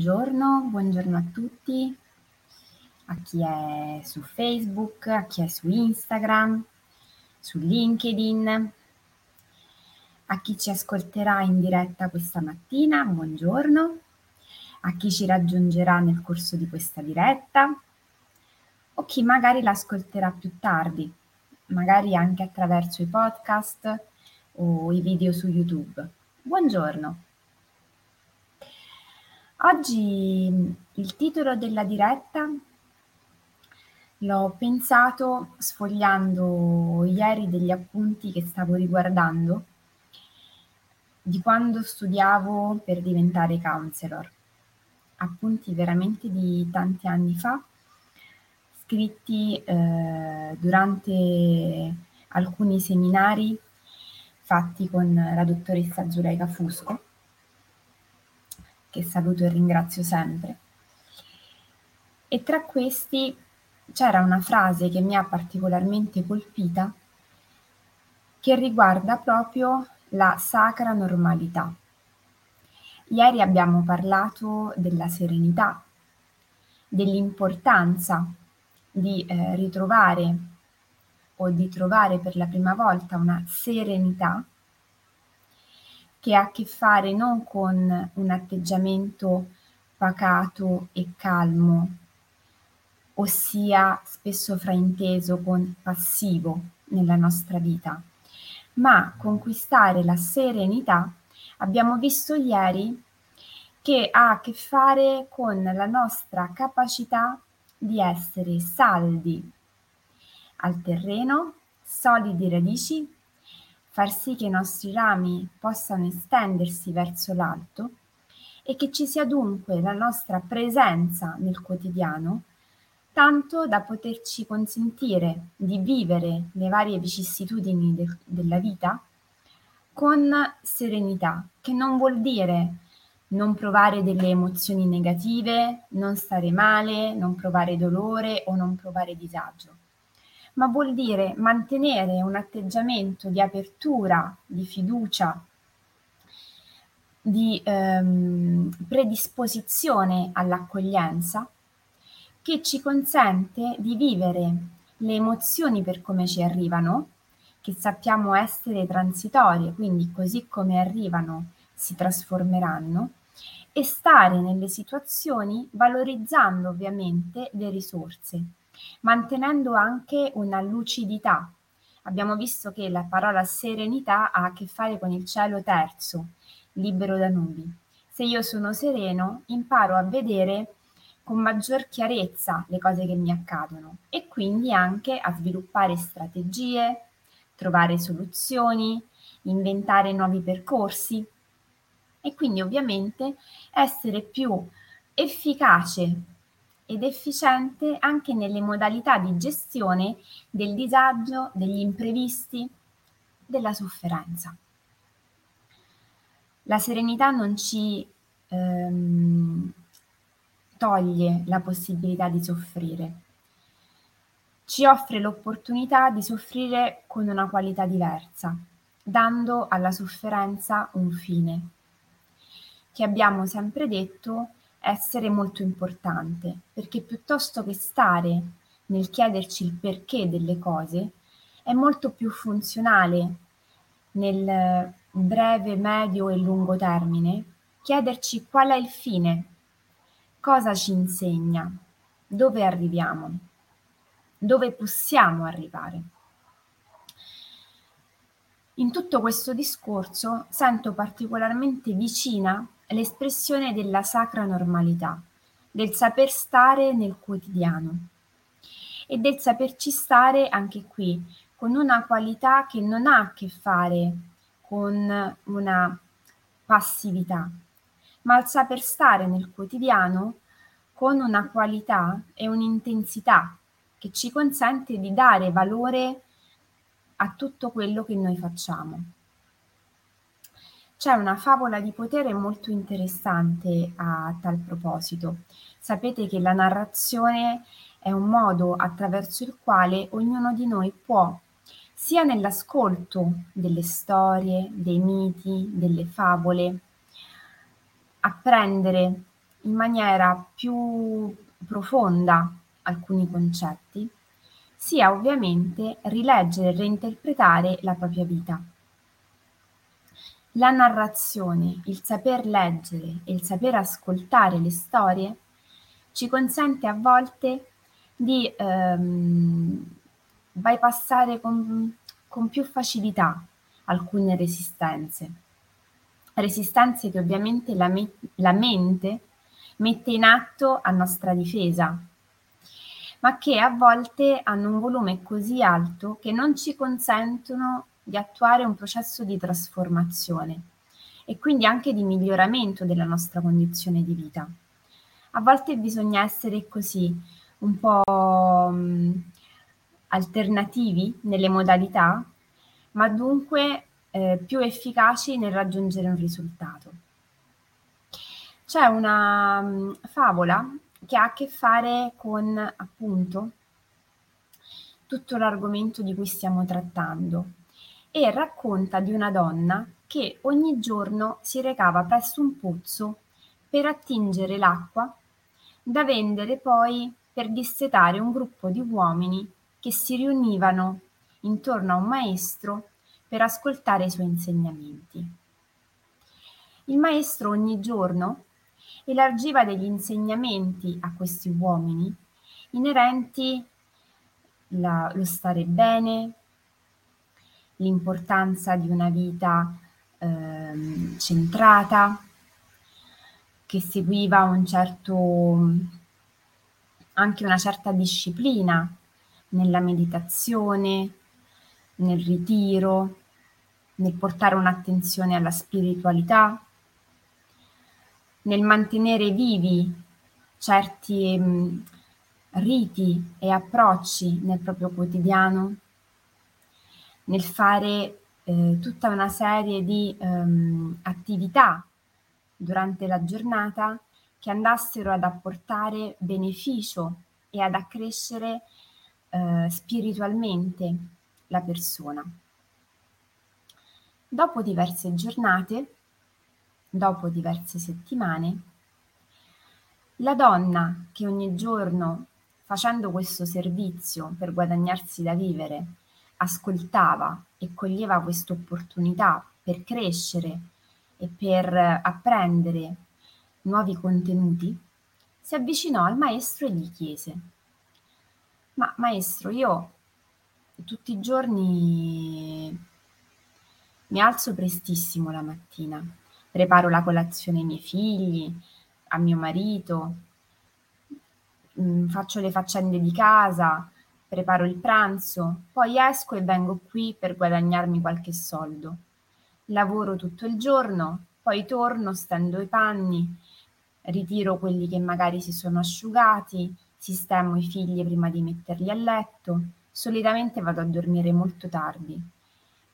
Buongiorno, buongiorno a tutti, a chi è su Facebook, a chi è su Instagram, su LinkedIn, a chi ci ascolterà in diretta questa mattina, buongiorno, a chi ci raggiungerà nel corso di questa diretta o chi magari l'ascolterà più tardi, magari anche attraverso i podcast o i video su YouTube. Buongiorno. Oggi il titolo della diretta l'ho pensato sfogliando ieri degli appunti che stavo riguardando di quando studiavo per diventare counselor. Appunti veramente di tanti anni fa, scritti eh, durante alcuni seminari fatti con la dottoressa Zuleika Fusco che saluto e ringrazio sempre. E tra questi c'era una frase che mi ha particolarmente colpita che riguarda proprio la sacra normalità. Ieri abbiamo parlato della serenità, dell'importanza di eh, ritrovare o di trovare per la prima volta una serenità che ha a che fare non con un atteggiamento pacato e calmo, ossia spesso frainteso con passivo nella nostra vita, ma conquistare la serenità, abbiamo visto ieri, che ha a che fare con la nostra capacità di essere saldi al terreno, solidi radici far sì che i nostri rami possano estendersi verso l'alto e che ci sia dunque la nostra presenza nel quotidiano, tanto da poterci consentire di vivere le varie vicissitudini de- della vita con serenità, che non vuol dire non provare delle emozioni negative, non stare male, non provare dolore o non provare disagio ma vuol dire mantenere un atteggiamento di apertura, di fiducia, di ehm, predisposizione all'accoglienza che ci consente di vivere le emozioni per come ci arrivano, che sappiamo essere transitorie, quindi così come arrivano si trasformeranno, e stare nelle situazioni valorizzando ovviamente le risorse mantenendo anche una lucidità. Abbiamo visto che la parola serenità ha a che fare con il cielo terzo, libero da nubi. Se io sono sereno, imparo a vedere con maggior chiarezza le cose che mi accadono e quindi anche a sviluppare strategie, trovare soluzioni, inventare nuovi percorsi e quindi ovviamente essere più efficace ed efficiente anche nelle modalità di gestione del disagio, degli imprevisti, della sofferenza. La serenità non ci ehm, toglie la possibilità di soffrire, ci offre l'opportunità di soffrire con una qualità diversa, dando alla sofferenza un fine, che abbiamo sempre detto essere molto importante, perché piuttosto che stare nel chiederci il perché delle cose, è molto più funzionale nel breve, medio e lungo termine chiederci qual è il fine, cosa ci insegna, dove arriviamo, dove possiamo arrivare. In tutto questo discorso sento particolarmente vicina l'espressione della sacra normalità, del saper stare nel quotidiano e del saperci stare anche qui con una qualità che non ha a che fare con una passività, ma il saper stare nel quotidiano con una qualità e un'intensità che ci consente di dare valore a tutto quello che noi facciamo. C'è una favola di potere molto interessante a tal proposito. Sapete che la narrazione è un modo attraverso il quale ognuno di noi può, sia nell'ascolto delle storie, dei miti, delle favole, apprendere in maniera più profonda alcuni concetti, sia ovviamente rileggere e reinterpretare la propria vita. La narrazione, il saper leggere e il saper ascoltare le storie ci consente a volte di ehm, bypassare con, con più facilità alcune resistenze. Resistenze che ovviamente la, me- la mente mette in atto a nostra difesa, ma che a volte hanno un volume così alto che non ci consentono di attuare un processo di trasformazione e quindi anche di miglioramento della nostra condizione di vita. A volte bisogna essere così, un po' mh, alternativi nelle modalità, ma dunque eh, più efficaci nel raggiungere un risultato. C'è una mh, favola che ha a che fare con appunto tutto l'argomento di cui stiamo trattando e racconta di una donna che ogni giorno si recava presso un pozzo per attingere l'acqua da vendere poi per dissetare un gruppo di uomini che si riunivano intorno a un maestro per ascoltare i suoi insegnamenti. Il maestro ogni giorno elargiva degli insegnamenti a questi uomini inerenti la, lo stare bene, l'importanza di una vita eh, centrata, che seguiva un certo, anche una certa disciplina nella meditazione, nel ritiro, nel portare un'attenzione alla spiritualità, nel mantenere vivi certi mh, riti e approcci nel proprio quotidiano, nel fare eh, tutta una serie di um, attività durante la giornata che andassero ad apportare beneficio e ad accrescere eh, spiritualmente la persona. Dopo diverse giornate, dopo diverse settimane, la donna che ogni giorno, facendo questo servizio per guadagnarsi da vivere, ascoltava e coglieva questa opportunità per crescere e per apprendere nuovi contenuti, si avvicinò al maestro e gli chiese, ma maestro, io tutti i giorni mi alzo prestissimo la mattina, preparo la colazione ai miei figli, a mio marito, mm, faccio le faccende di casa, preparo il pranzo, poi esco e vengo qui per guadagnarmi qualche soldo. Lavoro tutto il giorno, poi torno, stendo i panni, ritiro quelli che magari si sono asciugati, sistemo i figli prima di metterli a letto, solitamente vado a dormire molto tardi.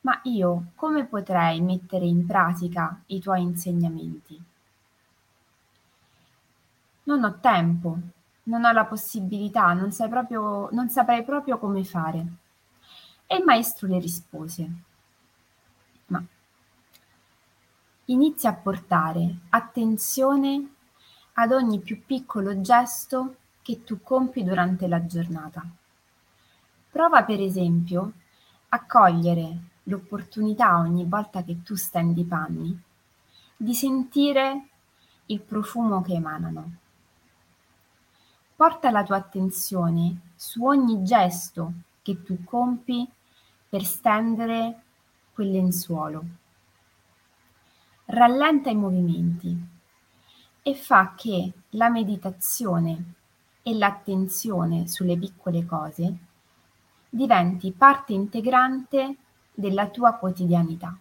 Ma io come potrei mettere in pratica i tuoi insegnamenti? Non ho tempo, non ho la possibilità, non, proprio, non saprei proprio come fare. E il maestro le rispose, ma inizia a portare attenzione ad ogni più piccolo gesto che tu compi durante la giornata. Prova per esempio a cogliere l'opportunità ogni volta che tu stendi i panni di sentire il profumo che emanano. Porta la tua attenzione su ogni gesto che tu compi per stendere quel lenzuolo. Rallenta i movimenti e fa che la meditazione e l'attenzione sulle piccole cose diventi parte integrante della tua quotidianità.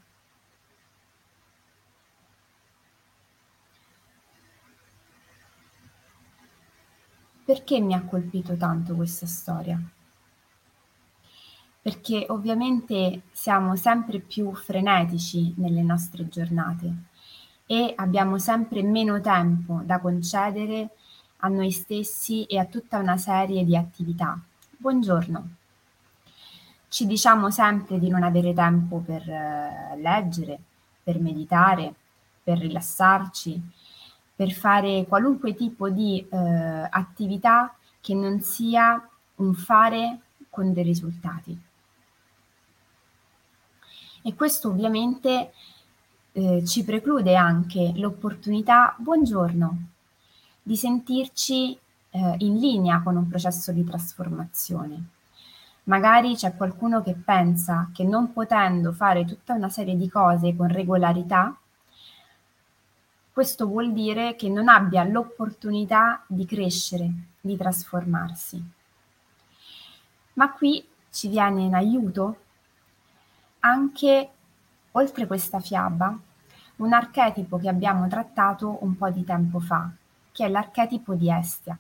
Perché mi ha colpito tanto questa storia? Perché ovviamente siamo sempre più frenetici nelle nostre giornate e abbiamo sempre meno tempo da concedere a noi stessi e a tutta una serie di attività. Buongiorno. Ci diciamo sempre di non avere tempo per uh, leggere, per meditare, per rilassarci, per fare qualunque tipo di eh, attività che non sia un fare con dei risultati. E questo ovviamente eh, ci preclude anche l'opportunità, buongiorno, di sentirci eh, in linea con un processo di trasformazione. Magari c'è qualcuno che pensa che non potendo fare tutta una serie di cose con regolarità, questo vuol dire che non abbia l'opportunità di crescere, di trasformarsi. Ma qui ci viene in aiuto anche, oltre questa fiaba, un archetipo che abbiamo trattato un po' di tempo fa, che è l'archetipo di Estia.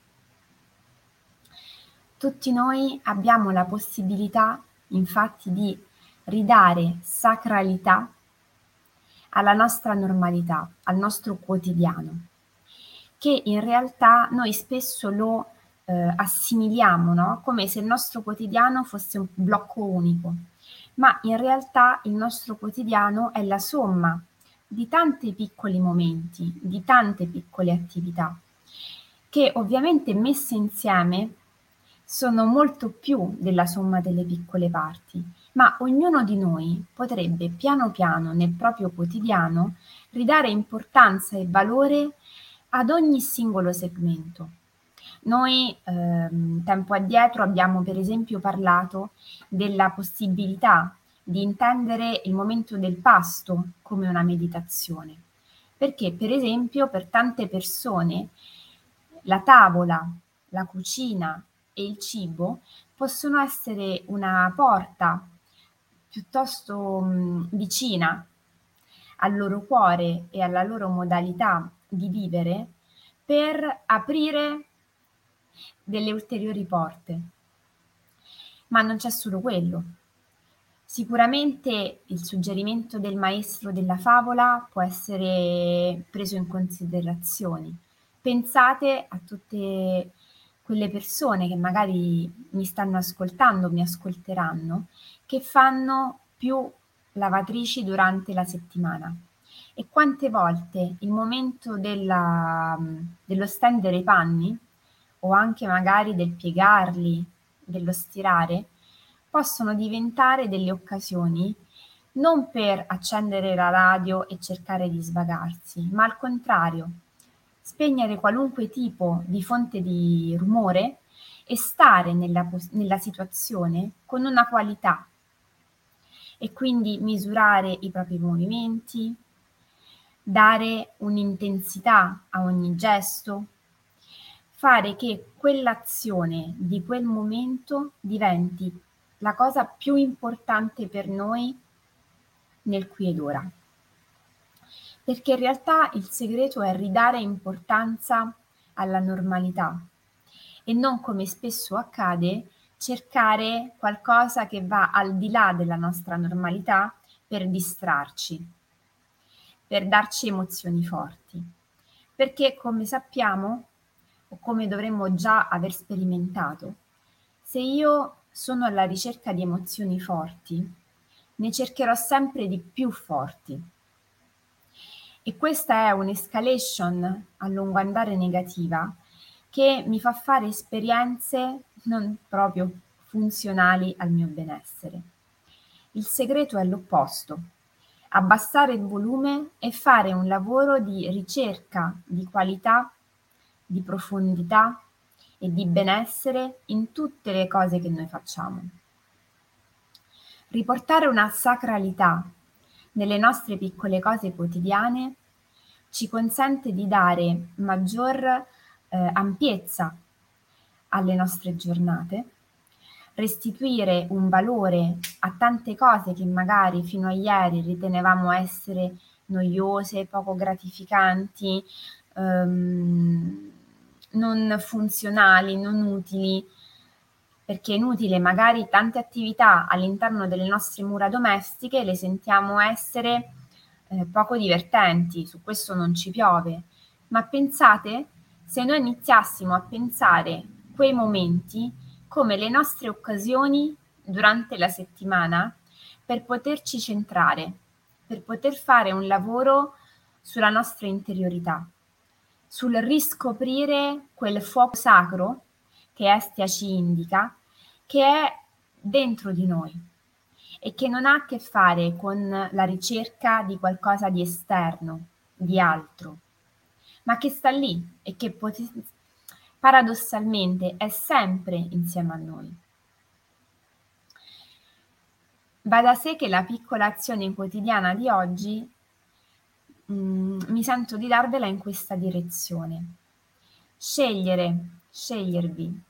Tutti noi abbiamo la possibilità, infatti, di ridare sacralità alla nostra normalità, al nostro quotidiano, che in realtà noi spesso lo eh, assimiliamo, no? come se il nostro quotidiano fosse un blocco unico, ma in realtà il nostro quotidiano è la somma di tanti piccoli momenti, di tante piccole attività, che ovviamente messe insieme sono molto più della somma delle piccole parti, ma ognuno di noi potrebbe piano piano nel proprio quotidiano ridare importanza e valore ad ogni singolo segmento. Noi ehm, tempo addietro abbiamo per esempio parlato della possibilità di intendere il momento del pasto come una meditazione, perché per esempio per tante persone la tavola, la cucina e il cibo possono essere una porta piuttosto mh, vicina al loro cuore e alla loro modalità di vivere per aprire delle ulteriori porte. Ma non c'è solo quello. Sicuramente il suggerimento del maestro della favola può essere preso in considerazione. Pensate a tutte quelle persone che magari mi stanno ascoltando, mi ascolteranno, che fanno più lavatrici durante la settimana. E quante volte il momento della, dello stendere i panni o anche magari del piegarli, dello stirare, possono diventare delle occasioni non per accendere la radio e cercare di svagarsi, ma al contrario, spegnere qualunque tipo di fonte di rumore e stare nella, nella situazione con una qualità. E quindi misurare i propri movimenti, dare un'intensità a ogni gesto, fare che quell'azione di quel momento diventi la cosa più importante per noi nel qui ed ora perché in realtà il segreto è ridare importanza alla normalità e non come spesso accade cercare qualcosa che va al di là della nostra normalità per distrarci, per darci emozioni forti. Perché come sappiamo, o come dovremmo già aver sperimentato, se io sono alla ricerca di emozioni forti, ne cercherò sempre di più forti e questa è un'escalation a lungo andare negativa che mi fa fare esperienze non proprio funzionali al mio benessere. Il segreto è l'opposto, abbassare il volume e fare un lavoro di ricerca di qualità, di profondità e di benessere in tutte le cose che noi facciamo. Riportare una sacralità nelle nostre piccole cose quotidiane ci consente di dare maggior eh, ampiezza alle nostre giornate, restituire un valore a tante cose che magari fino a ieri ritenevamo essere noiose, poco gratificanti, ehm, non funzionali, non utili, perché è inutile, magari tante attività all'interno delle nostre mura domestiche le sentiamo essere eh, poco divertenti, su questo non ci piove, ma pensate se noi iniziassimo a pensare quei momenti come le nostre occasioni durante la settimana per poterci centrare, per poter fare un lavoro sulla nostra interiorità, sul riscoprire quel fuoco sacro che Estia ci indica, che è dentro di noi e che non ha a che fare con la ricerca di qualcosa di esterno, di altro, ma che sta lì e che pot- paradossalmente è sempre insieme a noi. Va da sé che la piccola azione quotidiana di oggi mh, mm, mi sento di darvela in questa direzione. Scegliere, scegliervi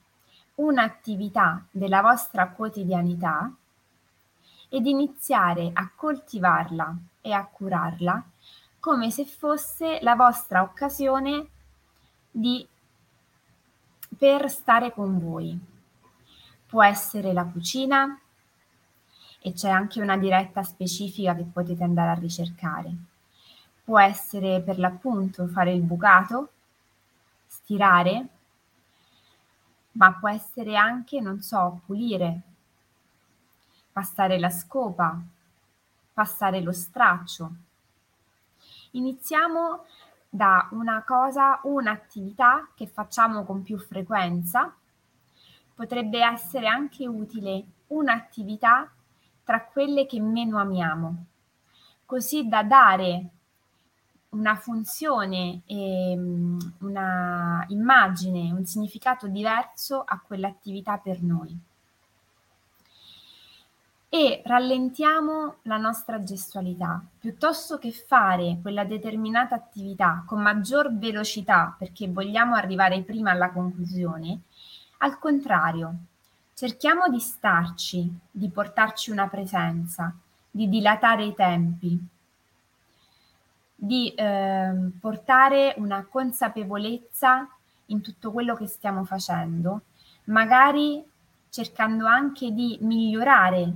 un'attività della vostra quotidianità ed iniziare a coltivarla e a curarla come se fosse la vostra occasione di, per stare con voi. Può essere la cucina e c'è anche una diretta specifica che potete andare a ricercare. Può essere per l'appunto fare il bucato, stirare, ma può essere anche, non so, pulire, passare la scopa, passare lo straccio. Iniziamo da una cosa, un'attività che facciamo con più frequenza. Potrebbe essere anche utile un'attività tra quelle che meno amiamo, così da dare una funzione, ehm, una immagine, un significato diverso a quell'attività per noi. E rallentiamo la nostra gestualità. Piuttosto che fare quella determinata attività con maggior velocità perché vogliamo arrivare prima alla conclusione, al contrario, cerchiamo di starci, di portarci una presenza, di dilatare i tempi, di eh, portare una consapevolezza in tutto quello che stiamo facendo, magari cercando anche di migliorare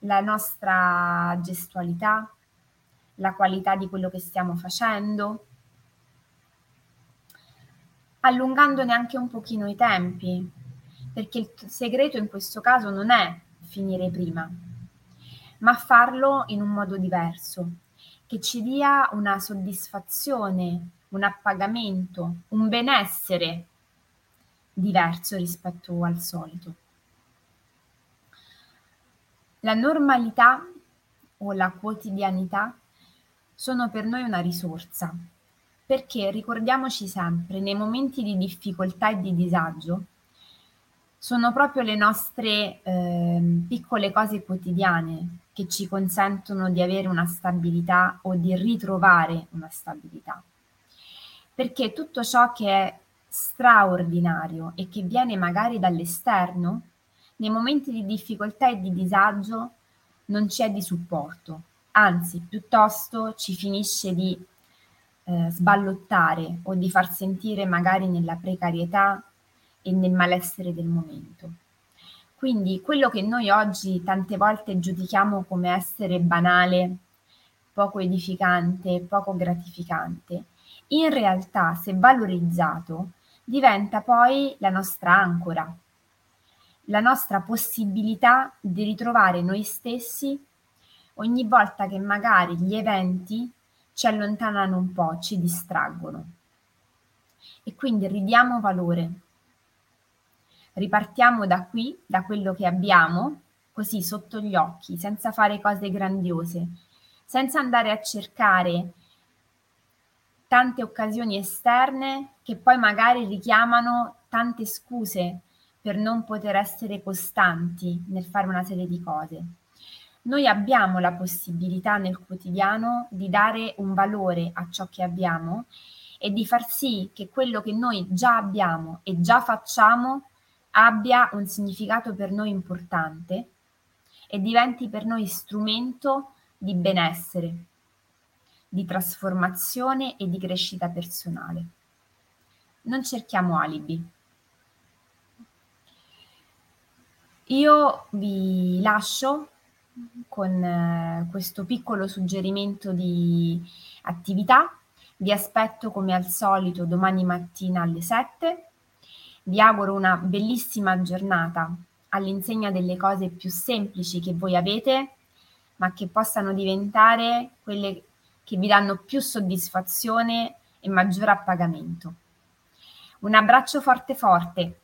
la nostra gestualità, la qualità di quello che stiamo facendo, allungandone anche un pochino i tempi, perché il segreto in questo caso non è finire prima, ma farlo in un modo diverso, che ci dia una soddisfazione, un appagamento, un benessere diverso rispetto al solito. La normalità o la quotidianità sono per noi una risorsa, perché ricordiamoci sempre, nei momenti di difficoltà e di disagio, sono proprio le nostre eh, piccole cose quotidiane che ci consentono di avere una stabilità o di ritrovare una stabilità. Perché tutto ciò che è straordinario e che viene magari dall'esterno, nei momenti di difficoltà e di disagio non c'è di supporto, anzi piuttosto ci finisce di eh, sballottare o di far sentire magari nella precarietà e nel malessere del momento. Quindi quello che noi oggi tante volte giudichiamo come essere banale, poco edificante, poco gratificante, in realtà se valorizzato diventa poi la nostra ancora, la nostra possibilità di ritrovare noi stessi ogni volta che magari gli eventi ci allontanano un po', ci distraggono. E quindi ridiamo valore ripartiamo da qui, da quello che abbiamo, così sotto gli occhi, senza fare cose grandiose, senza andare a cercare tante occasioni esterne che poi magari richiamano tante scuse per non poter essere costanti nel fare una serie di cose. Noi abbiamo la possibilità nel quotidiano di dare un valore a ciò che abbiamo e di far sì che quello che noi già abbiamo e già facciamo abbia un significato per noi importante e diventi per noi strumento di benessere, di trasformazione e di crescita personale. Non cerchiamo alibi. Io vi lascio con eh, questo piccolo suggerimento di attività. Vi aspetto come al solito domani mattina alle 7 vi auguro una bellissima giornata all'insegna delle cose più semplici che voi avete, ma che possano diventare quelle che vi danno più soddisfazione e maggiore appagamento. Un abbraccio forte forte